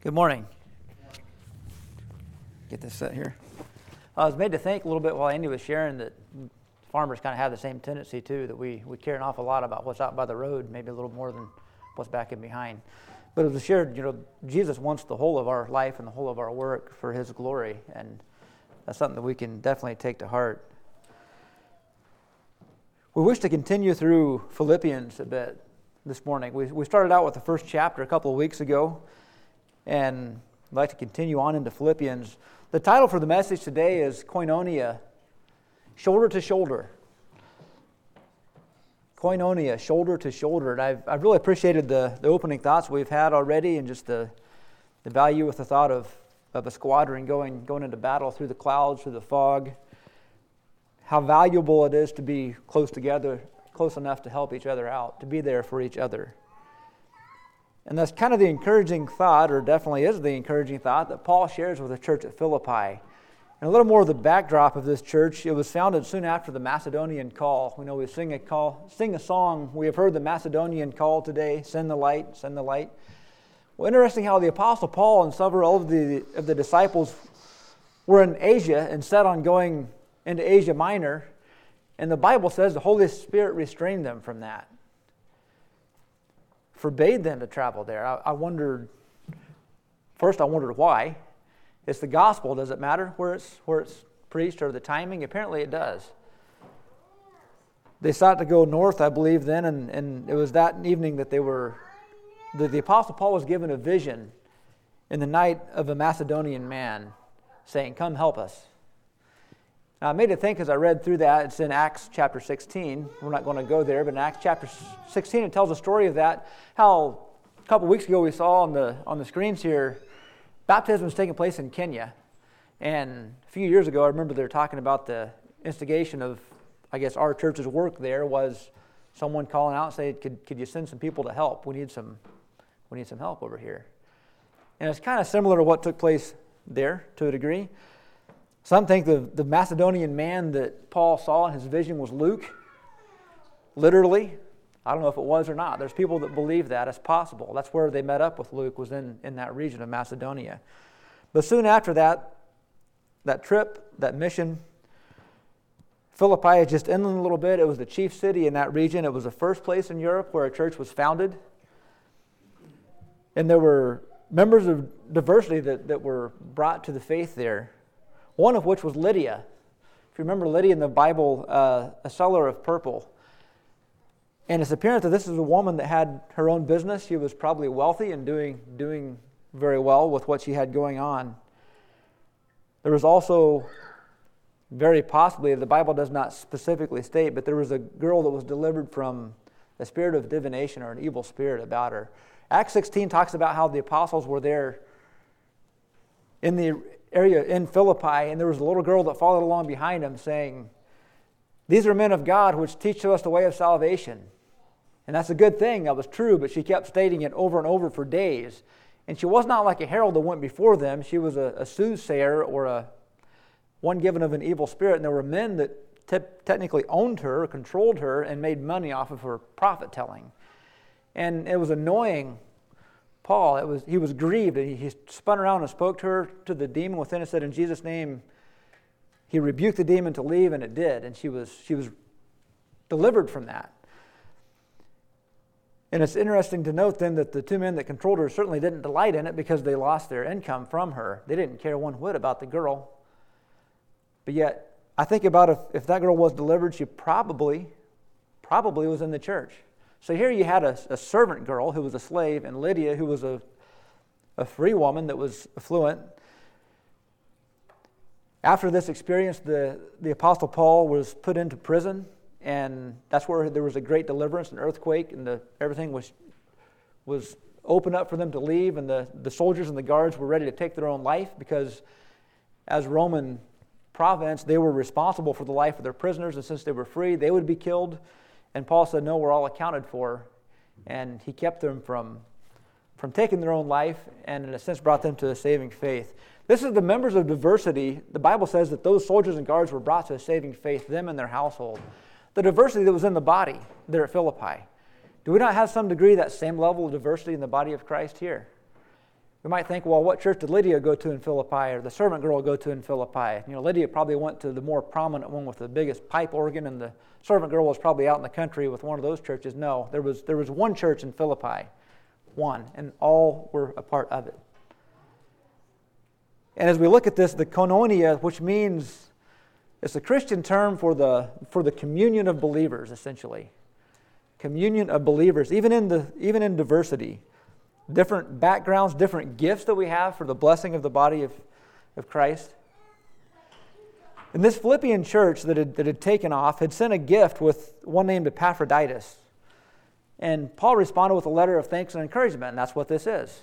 Good morning. Get this set here. I was made to think a little bit while Andy was sharing that farmers kind of have the same tendency too, that we, we care an awful lot about what's out by the road, maybe a little more than what's back in behind. But as was shared, you know, Jesus wants the whole of our life and the whole of our work for his glory, and that's something that we can definitely take to heart. We wish to continue through Philippians a bit this morning. We, we started out with the first chapter a couple of weeks ago, and I'd like to continue on into Philippians. The title for the message today is Koinonia, shoulder to shoulder. Koinonia, shoulder to shoulder. And I've, I've really appreciated the, the opening thoughts we've had already and just the, the value with the thought of, of a squadron going, going into battle through the clouds, through the fog. How valuable it is to be close together, close enough to help each other out, to be there for each other. And that's kind of the encouraging thought, or definitely is the encouraging thought, that Paul shares with the church at Philippi. And a little more of the backdrop of this church, it was founded soon after the Macedonian call. We know we sing a call, sing a song. We have heard the Macedonian call today, send the light, send the light. Well, interesting how the Apostle Paul and several of the, of the disciples were in Asia and set on going into Asia Minor. And the Bible says the Holy Spirit restrained them from that forbade them to travel there. I, I wondered, first, I wondered why. It's the gospel. Does it matter where it's, where it's preached or the timing? Apparently, it does. They sought to go north, I believe, then, and, and it was that evening that they were, the, the Apostle Paul was given a vision in the night of a Macedonian man saying, Come help us. Now, I made it think as I read through that, it's in Acts chapter 16. We're not going to go there, but in Acts chapter 16, it tells a story of that. How a couple weeks ago we saw on the, on the screens here, baptism was taking place in Kenya. And a few years ago, I remember they were talking about the instigation of, I guess, our church's work there was someone calling out and saying, could, could you send some people to help? We need some, we need some help over here. And it's kind of similar to what took place there to a degree. Some think the, the Macedonian man that Paul saw in his vision was Luke, literally. I don't know if it was or not. There's people that believe that it's possible. That's where they met up with Luke, was in, in that region of Macedonia. But soon after that, that trip, that mission, Philippi is just inland a little bit. It was the chief city in that region. It was the first place in Europe where a church was founded. And there were members of diversity that, that were brought to the faith there one of which was Lydia. If you remember Lydia in the Bible, uh, a seller of purple. And it's apparent that this is a woman that had her own business. She was probably wealthy and doing, doing very well with what she had going on. There was also, very possibly, the Bible does not specifically state, but there was a girl that was delivered from a spirit of divination or an evil spirit about her. Acts 16 talks about how the apostles were there in the area in Philippi, and there was a little girl that followed along behind him saying, These are men of God which teach us the way of salvation. And that's a good thing. That was true, but she kept stating it over and over for days. And she was not like a herald that went before them. She was a, a soothsayer or a one given of an evil spirit. And there were men that te- technically owned her, controlled her, and made money off of her prophet telling. And it was annoying Paul, it was, he was grieved. He, he spun around and spoke to her, to the demon within, and said, In Jesus' name, he rebuked the demon to leave, and it did. And she was, she was delivered from that. And it's interesting to note then that the two men that controlled her certainly didn't delight in it because they lost their income from her. They didn't care one whit about the girl. But yet, I think about if, if that girl was delivered, she probably, probably was in the church. So here you had a, a servant girl who was a slave, and Lydia, who was a, a free woman that was affluent. After this experience, the, the Apostle Paul was put into prison, and that's where there was a great deliverance, an earthquake, and the, everything was, was opened up for them to leave, and the, the soldiers and the guards were ready to take their own life because, as Roman province, they were responsible for the life of their prisoners, and since they were free, they would be killed. And Paul said, No, we're all accounted for. And he kept them from, from taking their own life and, in a sense, brought them to a saving faith. This is the members of diversity. The Bible says that those soldiers and guards were brought to a saving faith, them and their household. The diversity that was in the body there at Philippi. Do we not have some degree that same level of diversity in the body of Christ here? We might think, well, what church did Lydia go to in Philippi or the servant girl go to in Philippi? You know, Lydia probably went to the more prominent one with the biggest pipe organ, and the servant girl was probably out in the country with one of those churches. No, there was, there was one church in Philippi, one, and all were a part of it. And as we look at this, the koinonia, which means it's a Christian term for the, for the communion of believers, essentially. Communion of believers, even in, the, even in diversity different backgrounds, different gifts that we have for the blessing of the body of, of Christ. And this Philippian church that had, that had taken off had sent a gift with one named Epaphroditus. And Paul responded with a letter of thanks and encouragement, and that's what this is.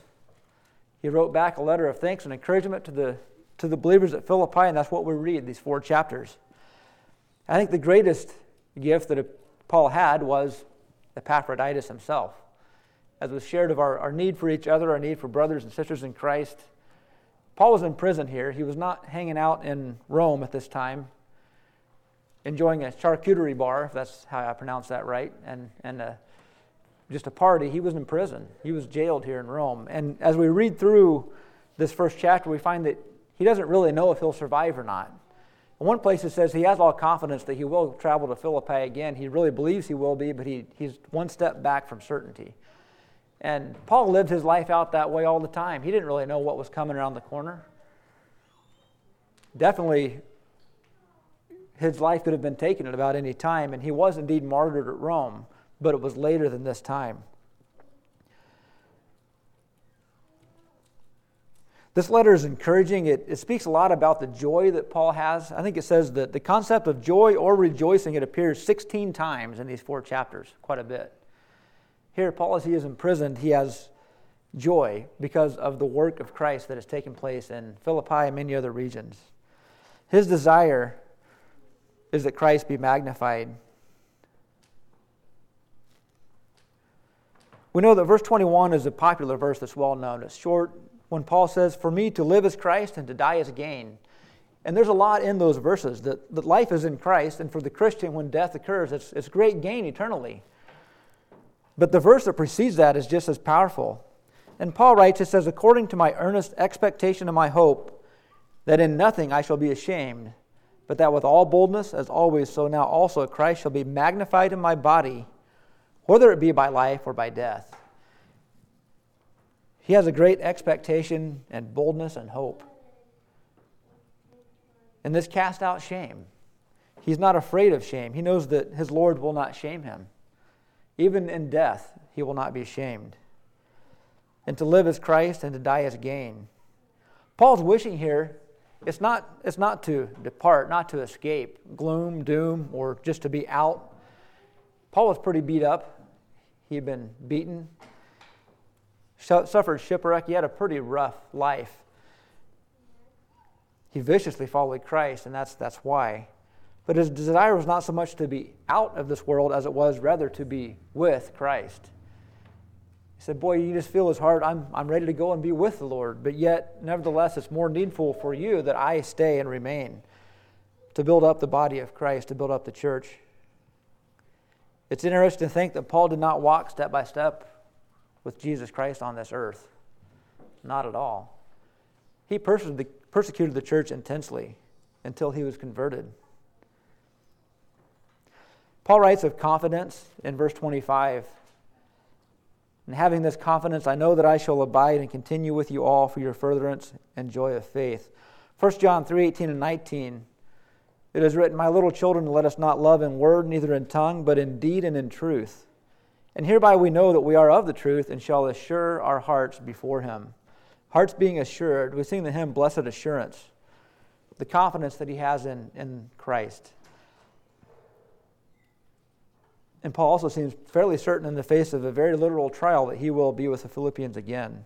He wrote back a letter of thanks and encouragement to the, to the believers at Philippi, and that's what we read, these four chapters. I think the greatest gift that Paul had was Epaphroditus himself as was shared of our, our need for each other, our need for brothers and sisters in Christ. Paul was in prison here. He was not hanging out in Rome at this time, enjoying a charcuterie bar, if that's how I pronounce that right, and, and a, uh, just a party. He was in prison. He was jailed here in Rome. And as we read through this first chapter, we find that he doesn't really know if he'll survive or not. In one place it says he has all confidence that he will travel to Philippi again. He really believes he will be, but he, he's one step back from certainty. And Paul lived his life out that way all the time. He didn't really know what was coming around the corner. Definitely, his life could have been taken at about any time, and he was indeed martyred at Rome, but it was later than this time. This letter is encouraging. It, it speaks a lot about the joy that Paul has. I think it says that the concept of joy or rejoicing, it appears 16 times in these four chapters, quite a bit. Here, Paul, as he is imprisoned, he has joy because of the work of Christ that has taken place in Philippi and many other regions. His desire is that Christ be magnified. We know that verse 21 is a popular verse that's well known. It's short when Paul says, For me to live is Christ and to die is gain. And there's a lot in those verses that, that life is in Christ, and for the Christian, when death occurs, it's, it's great gain eternally. But the verse that precedes that is just as powerful. And Paul writes, it says, According to my earnest expectation and my hope, that in nothing I shall be ashamed, but that with all boldness, as always, so now also Christ shall be magnified in my body, whether it be by life or by death. He has a great expectation and boldness and hope. And this cast out shame. He's not afraid of shame. He knows that his Lord will not shame him. Even in death, he will not be ashamed. And to live as Christ and to die as gain. Paul's wishing here, it's not, it's not to depart, not to escape gloom, doom, or just to be out. Paul was pretty beat up. He had been beaten, suffered shipwreck. He had a pretty rough life. He viciously followed Christ, and that's, that's why. But his desire was not so much to be out of this world as it was rather to be with Christ. He said, Boy, you just feel his heart. I'm, I'm ready to go and be with the Lord. But yet, nevertheless, it's more needful for you that I stay and remain to build up the body of Christ, to build up the church. It's interesting to think that Paul did not walk step by step with Jesus Christ on this earth. Not at all. He persecuted the church intensely until he was converted. Paul writes of confidence in verse 25. And having this confidence, I know that I shall abide and continue with you all for your furtherance and joy of faith. 1 John 3 18 and 19. It is written, My little children, let us not love in word, neither in tongue, but in deed and in truth. And hereby we know that we are of the truth and shall assure our hearts before him. Hearts being assured, we sing the hymn, Blessed Assurance, the confidence that he has in, in Christ. And Paul also seems fairly certain in the face of a very literal trial that he will be with the Philippians again.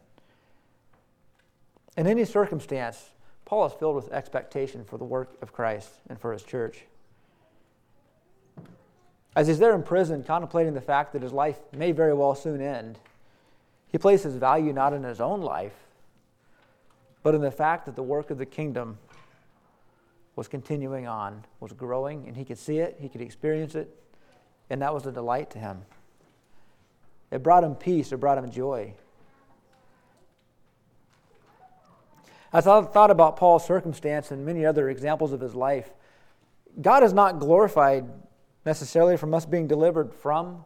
In any circumstance, Paul is filled with expectation for the work of Christ and for his church. As he's there in prison, contemplating the fact that his life may very well soon end, he places value not in his own life, but in the fact that the work of the kingdom was continuing on, was growing, and he could see it, he could experience it, and that was a delight to him. It brought him peace, it brought him joy. As I thought about Paul's circumstance and many other examples of his life, God is not glorified necessarily from us being delivered from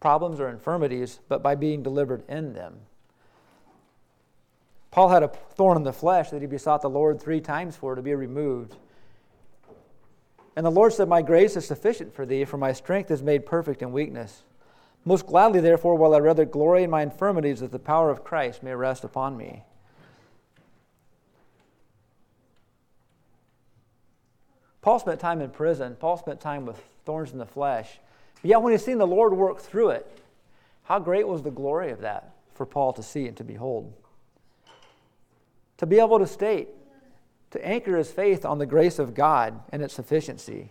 problems or infirmities, but by being delivered in them. Paul had a thorn in the flesh that he besought the Lord three times for to be removed. And the Lord said, My grace is sufficient for thee, for my strength is made perfect in weakness. Most gladly, therefore, will I rather glory in my infirmities, that the power of Christ may rest upon me. Paul spent time in prison. Paul spent time with thorns in the flesh. But yet, when he seen the Lord work through it, how great was the glory of that for Paul to see and to behold? To be able to state, to anchor his faith on the grace of God and its sufficiency.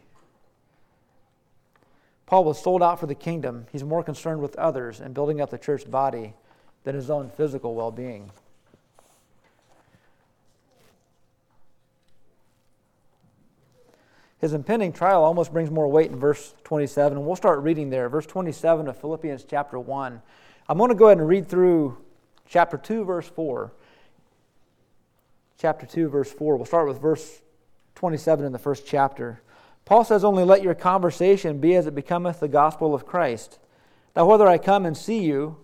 Paul was sold out for the kingdom. He's more concerned with others and building up the church body than his own physical well being. His impending trial almost brings more weight in verse 27, and we'll start reading there. Verse 27 of Philippians chapter 1. I'm going to go ahead and read through chapter 2, verse 4. Chapter 2, verse 4. We'll start with verse 27 in the first chapter. Paul says, Only let your conversation be as it becometh the gospel of Christ. Now, whether I come and see you,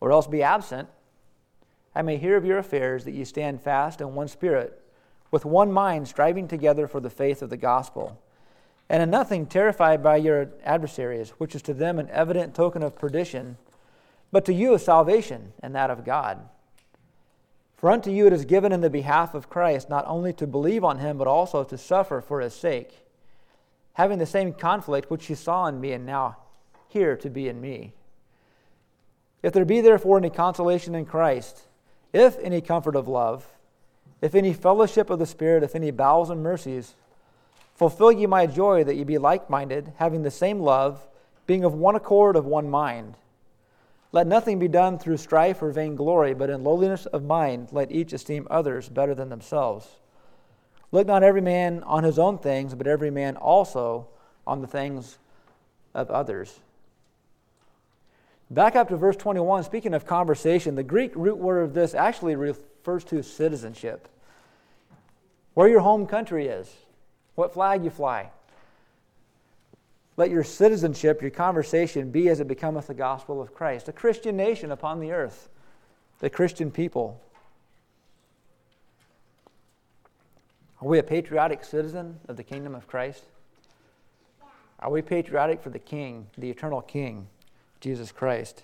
or else be absent, I may hear of your affairs, that ye stand fast in one spirit with one mind, striving together for the faith of the gospel. And in nothing terrified by your adversaries, which is to them an evident token of perdition, but to you a salvation, and that of God. For unto you it is given in the behalf of Christ not only to believe on him, but also to suffer for his sake, having the same conflict which you saw in me and now here to be in me. If there be therefore any consolation in Christ, if any comfort of love, if any fellowship of the Spirit, if any bowels and mercies, fulfill ye my joy that ye be like minded, having the same love, being of one accord, of one mind. Let nothing be done through strife or vainglory, but in lowliness of mind let each esteem others better than themselves. Look not every man on his own things, but every man also on the things of others. Back up to verse 21, speaking of conversation, the Greek root word of this actually refers to citizenship where your home country is, what flag you fly. Let your citizenship, your conversation be as it becometh the gospel of Christ, a Christian nation upon the earth, the Christian people. Are we a patriotic citizen of the kingdom of Christ? Are we patriotic for the King, the eternal King, Jesus Christ?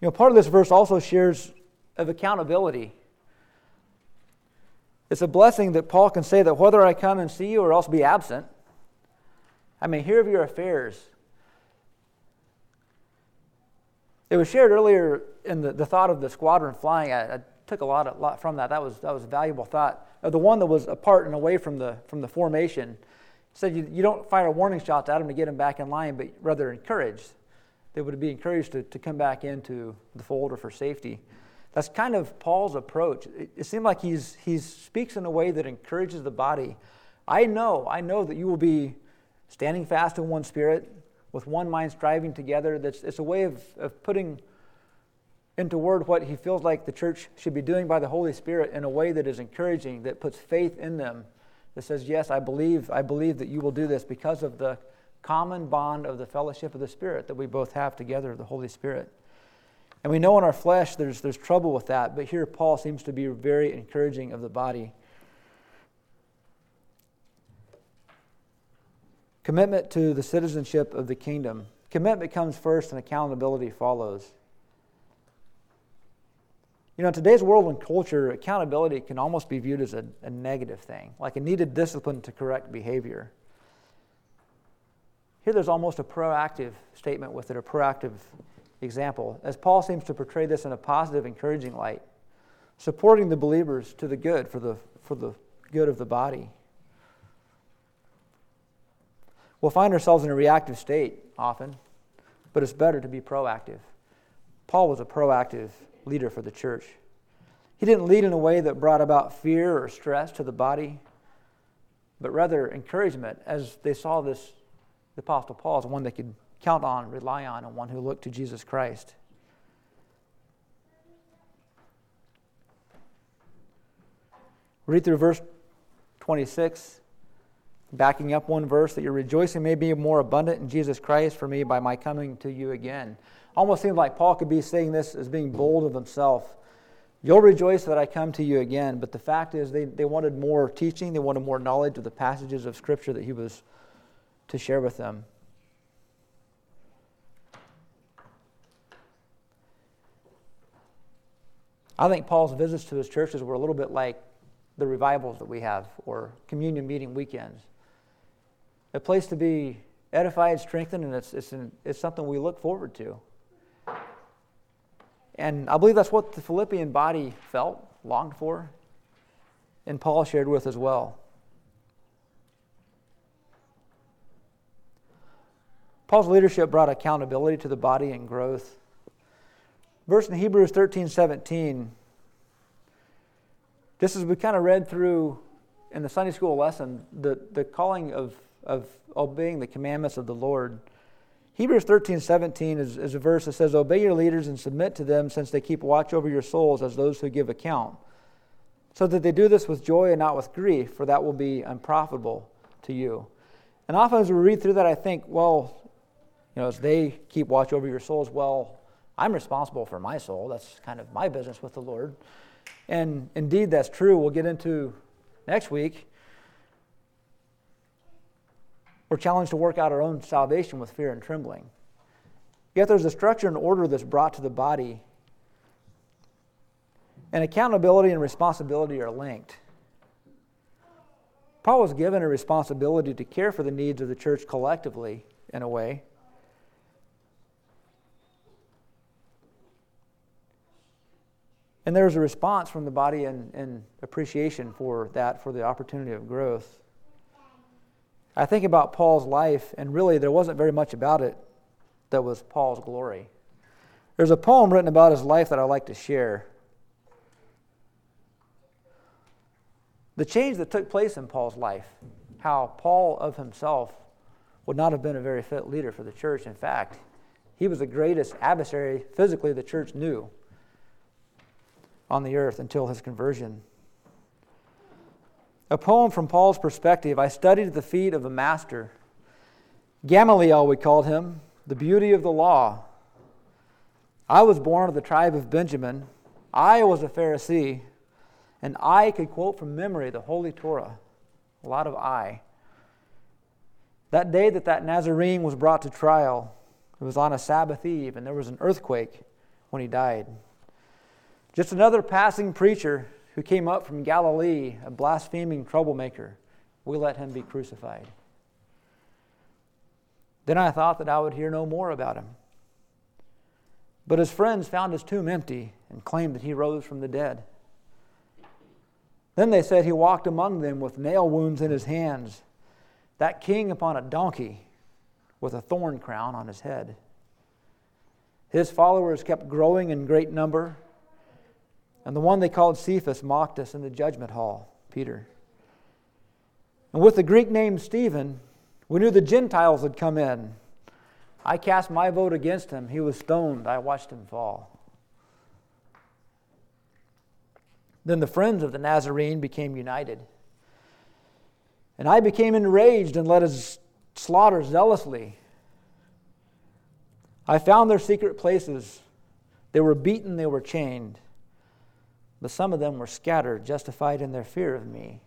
You know, part of this verse also shares of accountability it's a blessing that Paul can say that whether I come and see you or else be absent, I mean, hear of your affairs. It was shared earlier in the, the thought of the squadron flying. I, I took a lot, a lot from that. That was, that was a valuable thought. The one that was apart and away from the, from the formation said you, you don't fire warning shots at them to get them back in line, but rather encourage. They would be encouraged to, to come back into the fold or for safety. That's kind of Paul's approach. It, it seemed like he's, he speaks in a way that encourages the body. I know, I know that you will be standing fast in one spirit, with one mind striving together. That's, it's a way of, of putting into word what he feels like the church should be doing by the Holy Spirit in a way that is encouraging, that puts faith in them, that says, Yes, I believe, I believe that you will do this because of the common bond of the fellowship of the Spirit that we both have together, the Holy Spirit. And we know in our flesh there's, there's trouble with that, but here Paul seems to be very encouraging of the body. Commitment to the citizenship of the kingdom. Commitment comes first and accountability follows. You know, in today's world and culture, accountability can almost be viewed as a, a negative thing, like a needed discipline to correct behavior. Here, there's almost a proactive statement with it, a proactive example, as Paul seems to portray this in a positive, encouraging light, supporting the believers to the good for the, for the good of the body. We'll find ourselves in a reactive state often, but it's better to be proactive. Paul was a proactive leader for the church. He didn't lead in a way that brought about fear or stress to the body, but rather encouragement as they saw this, the Apostle Paul as one they could count on, rely on, and one who looked to Jesus Christ. Read through verse 26, backing up one verse, that your rejoicing may be more abundant in Jesus Christ for me by my coming to you again. Almost seems like Paul could be saying this as being bold of himself. You'll rejoice that I come to you again. But the fact is, they, they wanted more teaching, they wanted more knowledge of the passages of Scripture that he was to share with them. I think Paul's visits to his churches were a little bit like the revivals that we have or communion meeting weekends. A place to be edified, strengthened, and it's, it's, an, it's something we look forward to. And I believe that's what the Philippian body felt, longed for, and Paul shared with as well. Paul's leadership brought accountability to the body and growth. Verse in Hebrews 13 17, just as we kind of read through in the Sunday school lesson, the, the calling of, of obeying the commandments of the Lord. Hebrews 13 17 is, is a verse that says, Obey your leaders and submit to them, since they keep watch over your souls as those who give account, so that they do this with joy and not with grief, for that will be unprofitable to you. And often as we read through that, I think, well, you know, as they keep watch over your souls, well, I'm responsible for my soul. That's kind of my business with the Lord. And indeed, that's true. We'll get into next week. We're challenged to work out our own salvation with fear and trembling. Yet there's a structure and order that's brought to the body. And accountability and responsibility are linked. Paul was given a responsibility to care for the needs of the church collectively, in a way. And there's a response from the body and, and appreciation for that, for the opportunity of growth. I think about Paul's life, and really there wasn't very much about it that was Paul's glory. There's a poem written about his life that I'd like to share. The change that took place in Paul's life, how Paul of himself would not have been a very fit leader for the church. In fact, he was the greatest adversary physically the church knew on the earth until his conversion. A poem from Paul's perspective I studied at the feet of a master. Gamaliel, we called him, the beauty of the law. I was born of the tribe of Benjamin. I was a Pharisee, and I could quote from memory the Holy Torah. A lot of I. That day that that Nazarene was brought to trial, it was on a Sabbath eve, and there was an earthquake when he died. Just another passing preacher who came up from Galilee, a blaspheming troublemaker. We let him be crucified. Then I thought that I would hear no more about him. But his friends found his tomb empty and claimed that he rose from the dead. Then they said he walked among them with nail wounds in his hands, that king upon a donkey with a thorn crown on his head. His followers kept growing in great number and the one they called Cephas mocked us in the judgment hall, Peter. And with the Greek name Stephen, we knew the Gentiles had come in. I cast my vote against him. He was stoned. I watched him fall. Then the friends of the Nazarene became united. And I became enraged and led his slaughter zealously. I found their secret places. They were beaten, they were chained but some of them were scattered, justified in their fear of me.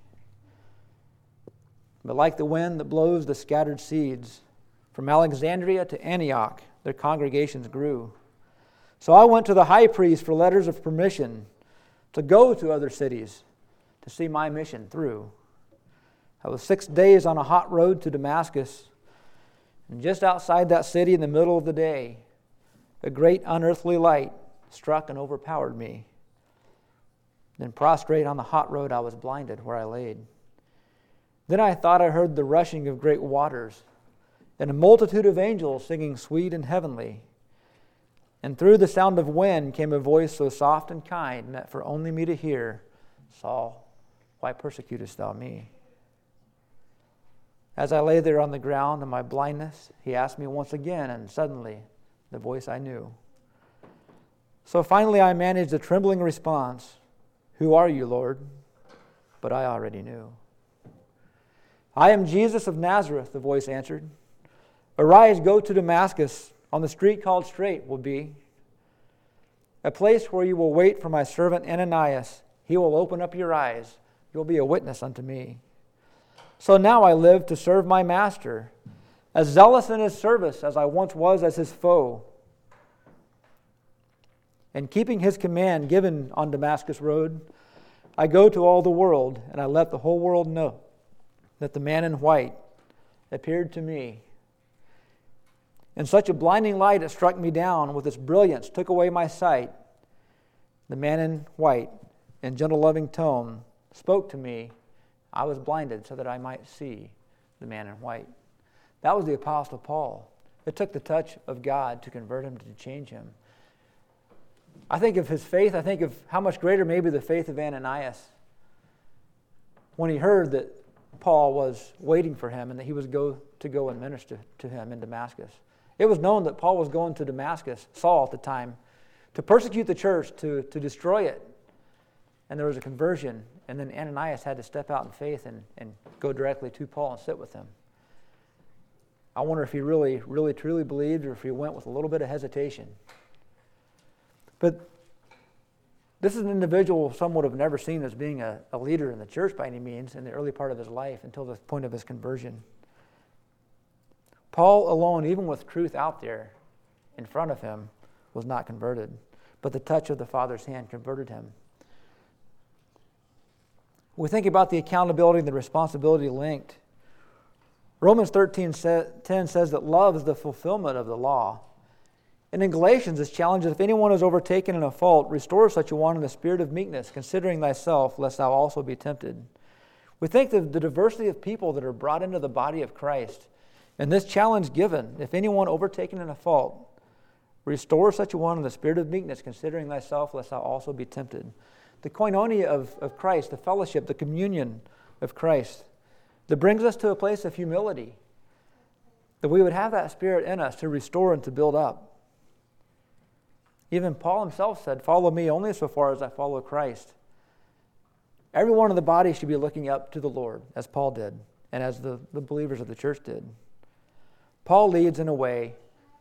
But like the wind that blows the scattered seeds, from Alexandria to Antioch, their congregations grew. So I went to the high priest for letters of permission to go to other cities to see my mission through. I was six days on a hot road to Damascus, and just outside that city in the middle of the day, a great unearthly light struck and overpowered me. Then, prostrate on the hot road, I was blinded where I laid. Then I thought I heard the rushing of great waters, and a multitude of angels singing sweet and heavenly. And through the sound of wind came a voice so soft and kind, that for only me to hear, Saul, why persecutest thou me? As I lay there on the ground in my blindness, he asked me once again, and suddenly the voice I knew. So finally I managed a trembling response who are you, Lord? But I already knew. I am Jesus of Nazareth, the voice answered. Arise, go to Damascus. On the street called Straight will be a place where you will wait for my servant Ananias. He will open up your eyes. You'll be a witness unto me. So now I live to serve my master, as zealous in his service as I once was as his foe. And keeping his command given on Damascus Road, I go to all the world, and I let the whole world know that the man in white appeared to me. In such a blinding light, it struck me down with its brilliance, took away my sight. The man in white, in gentle, loving tone, spoke to me. I was blinded so that I might see the man in white. That was the Apostle Paul. It took the touch of God to convert him, to change him. I think of his faith, I think of how much greater maybe the faith of Ananias when he heard that Paul was waiting for him and that he was go, to go and minister to him in Damascus. It was known that Paul was going to Damascus, Saul at the time, to persecute the church, to, to destroy it. And there was a conversion, and then Ananias had to step out in faith and, and go directly to Paul and sit with him. I wonder if he really, really, truly believed or if he went with a little bit of hesitation. But this is an individual some would have never seen as being a, a leader in the church by any means in the early part of his life until the point of his conversion. Paul alone, even with truth out there in front of him, was not converted, but the touch of the Father's hand converted him. We think about the accountability and the responsibility linked. Romans 13 10 says that love is the fulfillment of the law. And in Galatians, it's challenged if anyone is overtaken in a fault, restore such a one in the spirit of meekness, considering thyself, lest thou also be tempted. We think of the diversity of people that are brought into the body of Christ. And this challenge given, if anyone overtaken in a fault, restore such a one in the spirit of meekness, considering thyself, lest thou also be tempted. The koinonia of, of Christ, the fellowship, the communion of Christ, that brings us to a place of humility, that we would have that spirit in us to restore and to build up. Even Paul himself said, Follow me only so far as I follow Christ. Everyone in the body should be looking up to the Lord, as Paul did, and as the, the believers of the church did. Paul leads in a way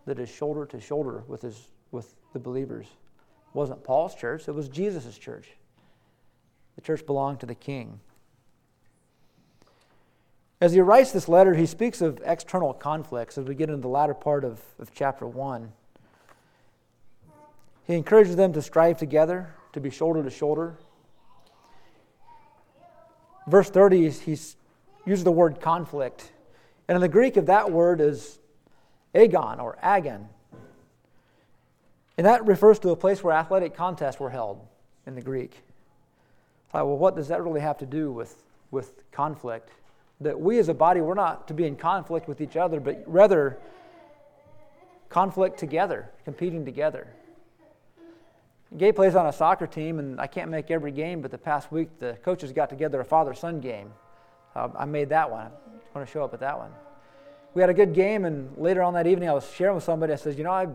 that is shoulder to shoulder with, his, with the believers. It wasn't Paul's church, it was Jesus' church. The church belonged to the king. As he writes this letter, he speaks of external conflicts as we get into the latter part of, of chapter 1. He encourages them to strive together, to be shoulder to shoulder. Verse 30, he uses the word conflict. And in the Greek of that word is agon or agon. And that refers to a place where athletic contests were held in the Greek. Thought, well, what does that really have to do with, with conflict? That we as a body, we're not to be in conflict with each other, but rather conflict together, competing together. Gabe plays on a soccer team, and I can't make every game, but the past week the coaches got together a father son game. Uh, I made that one. I want to show up at that one. We had a good game, and later on that evening, I was sharing with somebody. I said, You know, I,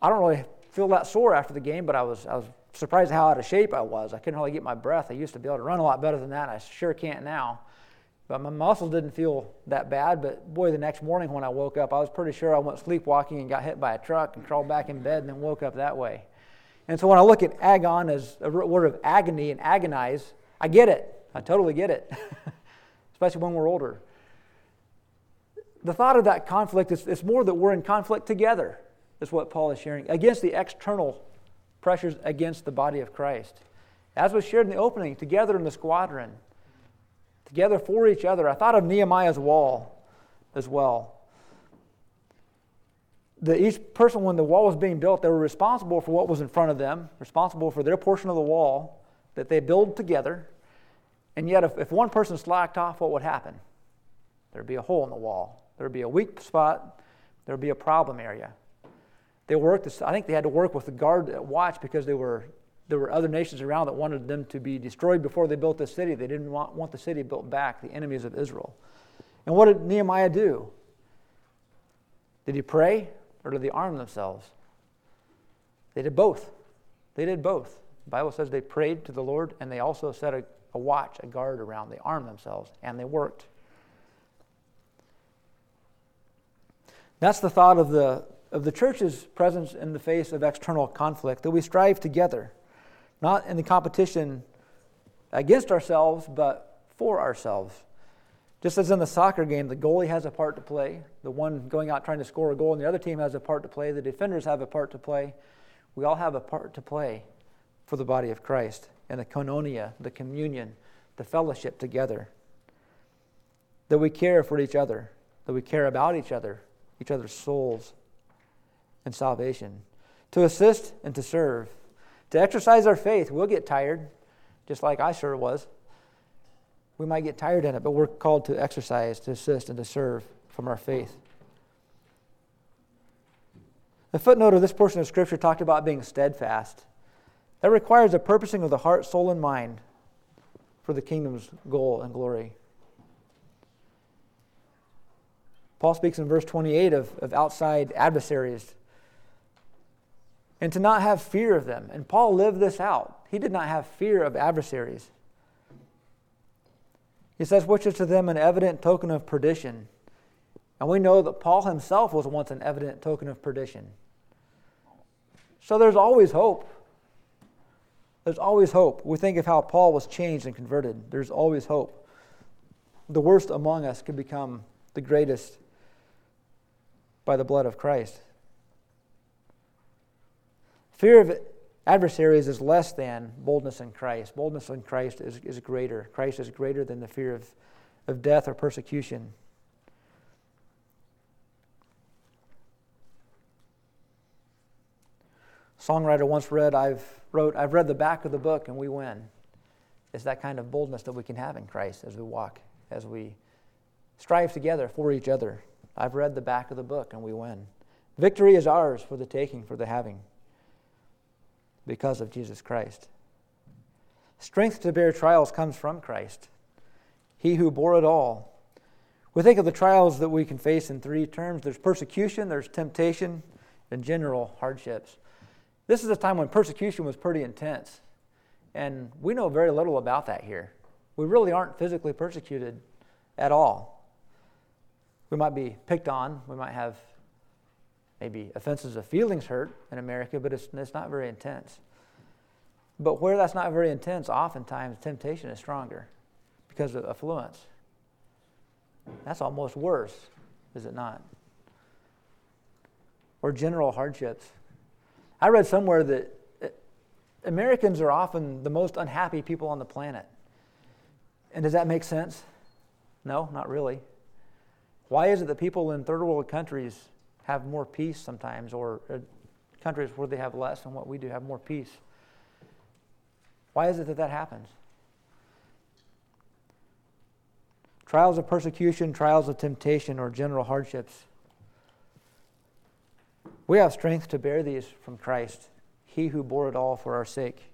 I don't really feel that sore after the game, but I was, I was surprised how out of shape I was. I couldn't really get my breath. I used to be able to run a lot better than that, I sure can't now. But my muscles didn't feel that bad. But boy, the next morning when I woke up, I was pretty sure I went sleepwalking and got hit by a truck and crawled back in bed and then woke up that way. And so when I look at agon as a word of agony and agonize, I get it. I totally get it, especially when we're older. The thought of that conflict is it's more that we're in conflict together, is what Paul is sharing, against the external pressures against the body of Christ. As was shared in the opening, together in the squadron together for each other. I thought of Nehemiah's wall as well. The, each person, when the wall was being built, they were responsible for what was in front of them, responsible for their portion of the wall that they build together. And yet, if, if one person slacked off, what would happen? There'd be a hole in the wall. There'd be a weak spot. There'd be a problem area. They worked. I think they had to work with the guard at watch because they were there were other nations around that wanted them to be destroyed before they built the city. They didn't want, want the city built back, the enemies of Israel. And what did Nehemiah do? Did he pray or did they arm themselves? They did both. They did both. The Bible says they prayed to the Lord and they also set a, a watch, a guard around. They armed themselves and they worked. That's the thought of the, of the church's presence in the face of external conflict, that we strive together, not in the competition against ourselves, but for ourselves. Just as in the soccer game, the goalie has a part to play, the one going out trying to score a goal, and the other team has a part to play, the defenders have a part to play. We all have a part to play for the body of Christ and the koinonia, the communion, the fellowship together. That we care for each other, that we care about each other, each other's souls and salvation. To assist and to serve. To exercise our faith, we'll get tired, just like I sure was. We might get tired in it, but we're called to exercise, to assist, and to serve from our faith. The footnote of this portion of Scripture talked about being steadfast. That requires a purposing of the heart, soul, and mind for the kingdom's goal and glory. Paul speaks in verse 28 of, of outside adversaries and to not have fear of them. And Paul lived this out. He did not have fear of adversaries. He says, which is to them an evident token of perdition. And we know that Paul himself was once an evident token of perdition. So there's always hope. There's always hope. We think of how Paul was changed and converted. There's always hope. The worst among us can become the greatest by the blood of Christ. Fear of adversaries is less than boldness in Christ. Boldness in Christ is, is greater. Christ is greater than the fear of, of death or persecution. Songwriter once read, I've wrote, I've read the back of the book and we win. It's that kind of boldness that we can have in Christ as we walk, as we strive together for each other. I've read the back of the book and we win. Victory is ours for the taking, for the having because of Jesus Christ. Strength to bear trials comes from Christ, He who bore it all. We think of the trials that we can face in three terms there's persecution, there's temptation, and general hardships. This is a time when persecution was pretty intense, and we know very little about that here. We really aren't physically persecuted at all. We might be picked on, we might have maybe offenses of feelings hurt in America, but it's, it's not very intense. But where that's not very intense, oftentimes temptation is stronger because of affluence. That's almost worse, is it not? Or general hardships. I read somewhere that uh, Americans are often the most unhappy people on the planet. And does that make sense? No, not really. Why is it that people in third world countries have more peace sometimes, or uh, countries where they have less and what we do have more peace. Why is it that that happens? Trials of persecution, trials of temptation, or general hardships. We have strength to bear these from Christ, He who bore it all for our sake.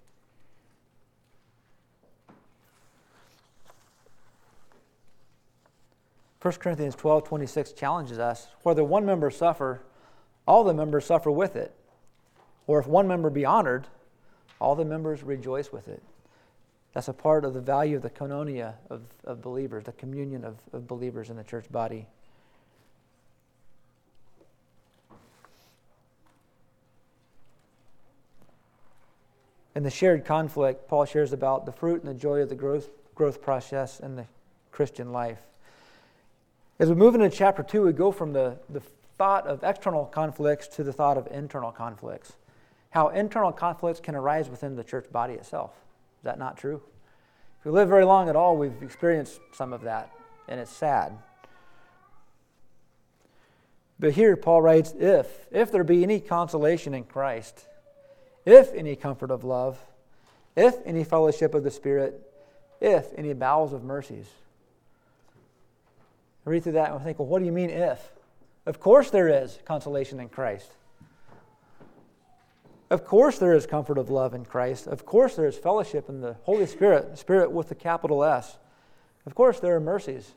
1 Corinthians 12 26 challenges us whether one member suffer, all the members suffer with it. Or if one member be honored, all the members rejoice with it. That's a part of the value of the koinonia of, of believers, the communion of, of believers in the church body. In the shared conflict, Paul shares about the fruit and the joy of the growth, growth process in the Christian life. As we move into chapter 2, we go from the, the thought of external conflicts to the thought of internal conflicts. How internal conflicts can arise within the church body itself. Is that not true? If we live very long at all, we've experienced some of that, and it's sad. But here Paul writes, if, if there be any consolation in Christ, if any comfort of love, if any fellowship of the Spirit, if any bowels of mercies. I read through that and I think, well, what do you mean if? Of course there is consolation in Christ. Of course there is comfort of love in Christ. Of course there is fellowship in the Holy Spirit, Spirit with the capital S. Of course there are mercies.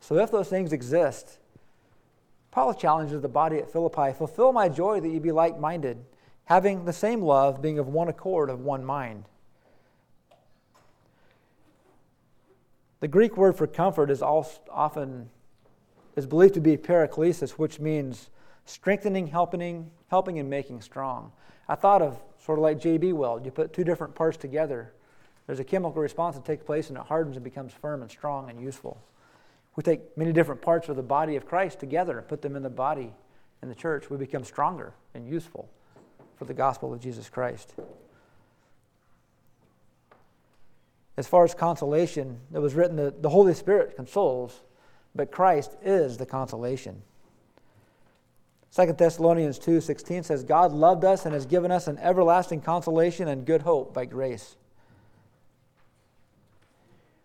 So if those things exist, Paul challenges the body at Philippi fulfill my joy that you be like minded, having the same love, being of one accord, of one mind. The Greek word for comfort is often is believed to be paraklesis, which means strengthening, helping, helping, and making strong. I thought of sort of like JB weld. You put two different parts together, there's a chemical response that takes place, and it hardens and becomes firm and strong and useful. We take many different parts of the body of Christ together and put them in the body in the church. We become stronger and useful for the gospel of Jesus Christ. As far as consolation, it was written that the Holy Spirit consoles, but Christ is the consolation. 2 Thessalonians 2:16 says God loved us and has given us an everlasting consolation and good hope by grace.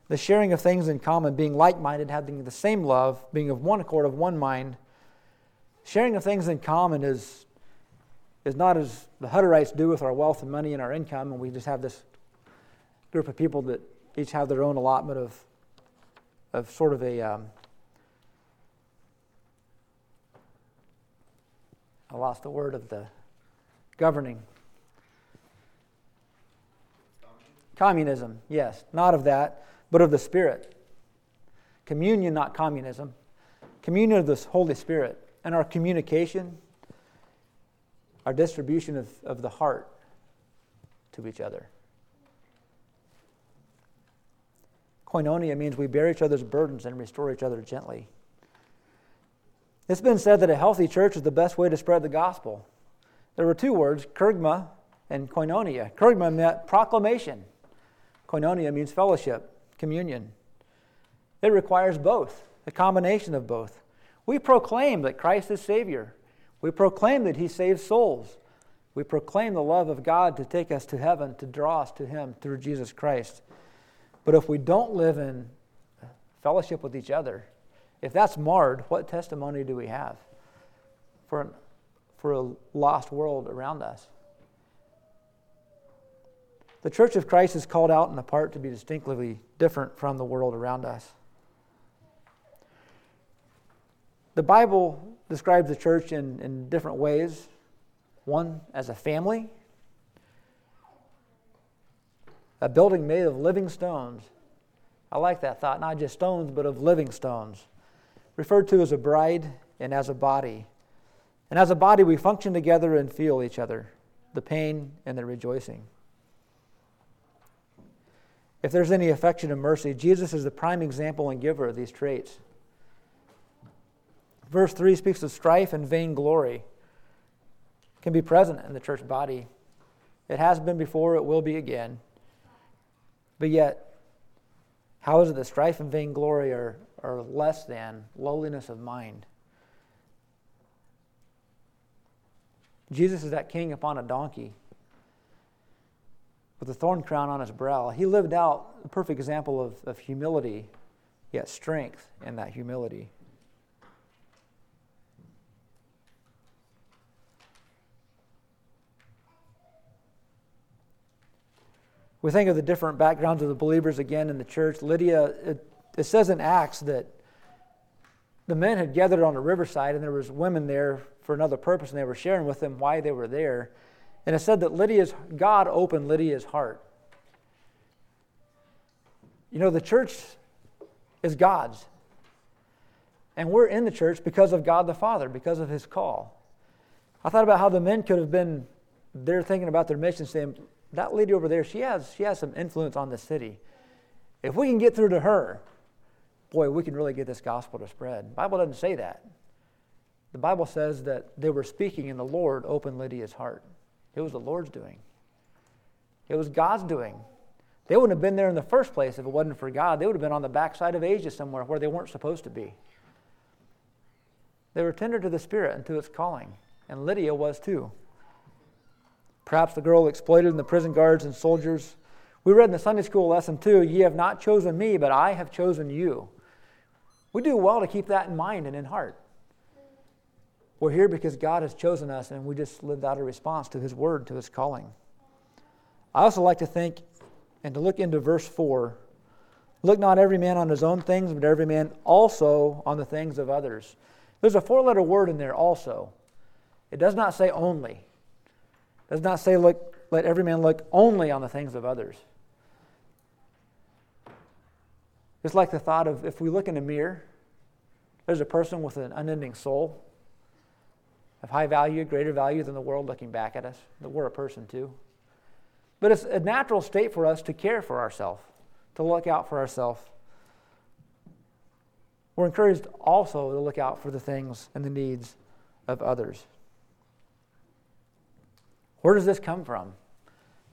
The sharing of things in common, being like-minded, having the same love, being of one accord, of one mind. Sharing of things in common is, is not as the Hutterites do with our wealth and money and our income, and we just have this group of people that each have their own allotment of, of sort of a um, I lost the word of the governing. Communism, yes, not of that, but of the Spirit. Communion, not communism. Communion of the Holy Spirit. And our communication, our distribution of, of the heart to each other. Koinonia means we bear each other's burdens and restore each other gently. It's been said that a healthy church is the best way to spread the gospel. There were two words, kerygma and koinonia. Kerygma meant proclamation. Koinonia means fellowship, communion. It requires both, a combination of both. We proclaim that Christ is Savior. We proclaim that He saves souls. We proclaim the love of God to take us to heaven, to draw us to Him through Jesus Christ. But if we don't live in fellowship with each other, if that's marred, what testimony do we have for, for a lost world around us? The Church of Christ is called out and apart to be distinctively different from the world around us. The Bible describes the church in, in different ways. One, as a family, a building made of living stones. I like that thought, not just stones, but of living stones referred to as a bride and as a body. And as a body, we function together and feel each other, the pain and the rejoicing. If there's any affection and mercy, Jesus is the prime example and giver of these traits. Verse 3 speaks of strife and vainglory can be present in the church body. It has been before, it will be again. But yet, how is it that strife and vainglory are, are less than lowliness of mind. Jesus is that king upon a donkey with a thorn crown on his brow. He lived out a perfect example of, of humility, yet strength in that humility. We think of the different backgrounds of the believers again in the church. Lydia, it, it says in Acts that the men had gathered on the riverside and there was women there for another purpose and they were sharing with them why they were there. And it said that Lydia's God opened Lydia's heart. You know, the church is God's. And we're in the church because of God the Father, because of his call. I thought about how the men could have been there thinking about their mission, saying, that lady over there, she has, she has some influence on the city. If we can get through to her, boy, we can really get this gospel to spread. The Bible doesn't say that. The Bible says that they were speaking and the Lord opened Lydia's heart. It was the Lord's doing. It was God's doing. They wouldn't have been there in the first place if it wasn't for God. They would have been on the backside of Asia somewhere where they weren't supposed to be. They were tender to the Spirit and to its calling, and Lydia was too. Perhaps the girl exploited in the prison guards and soldiers. We read in the Sunday school lesson too, ye have not chosen me, but I have chosen you. We do well to keep that in mind and in heart. We're here because God has chosen us, and we just lived out a response to His word, to His calling. I also like to think and to look into verse 4. Look not every man on his own things, but every man also on the things of others. There's a four letter word in there also. It does not say only. Does not say look, let every man look only on the things of others. It's like the thought of if we look in a mirror, there's a person with an unending soul of high value, greater value than the world looking back at us, that we're a person too. But it's a natural state for us to care for ourselves, to look out for ourselves. We're encouraged also to look out for the things and the needs of others. Where does this come from?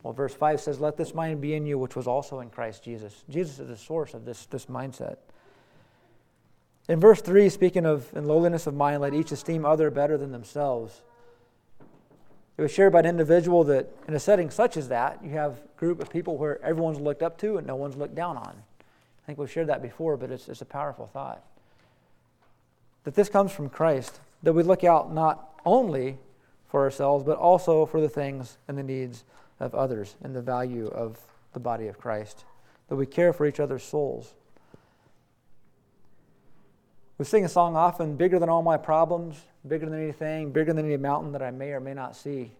Well, verse 5 says, Let this mind be in you, which was also in Christ Jesus. Jesus is the source of this, this mindset. In verse 3, speaking of in lowliness of mind, let each esteem other better than themselves. It was shared by an individual that in a setting such as that, you have a group of people where everyone's looked up to and no one's looked down on. I think we've shared that before, but it's, it's a powerful thought. That this comes from Christ, that we look out not only for ourselves, but also for the things and the needs of others and the value of the body of Christ, that we care for each other's souls. We sing a song often bigger than all my problems, bigger than anything, bigger than any mountain that I may or may not see.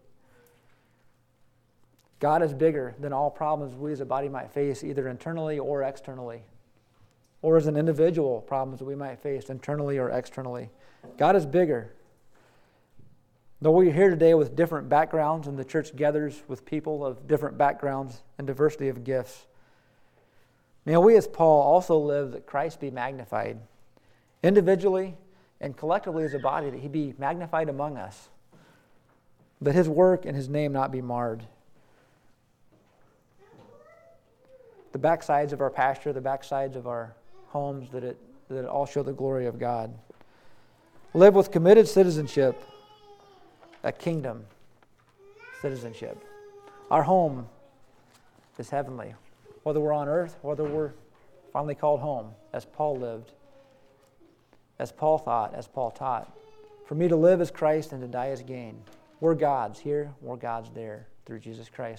God is bigger than all problems we as a body might face, either internally or externally, or as an individual problems that we might face internally or externally. God is bigger. Though we're here today with different backgrounds, and the church gathers with people of different backgrounds and diversity of gifts, may we as Paul also live that Christ be magnified individually and collectively as a body, that he be magnified among us, that his work and his name not be marred. The backsides of our pasture, the backsides of our homes, that it, that it all show the glory of God. Live with committed citizenship, a kingdom citizenship. Our home is heavenly, whether we're on earth, whether we're finally called home, as Paul lived as Paul thought, as Paul taught. For me to live as Christ and to die as gain. We're God's here, we're God's there through Jesus Christ.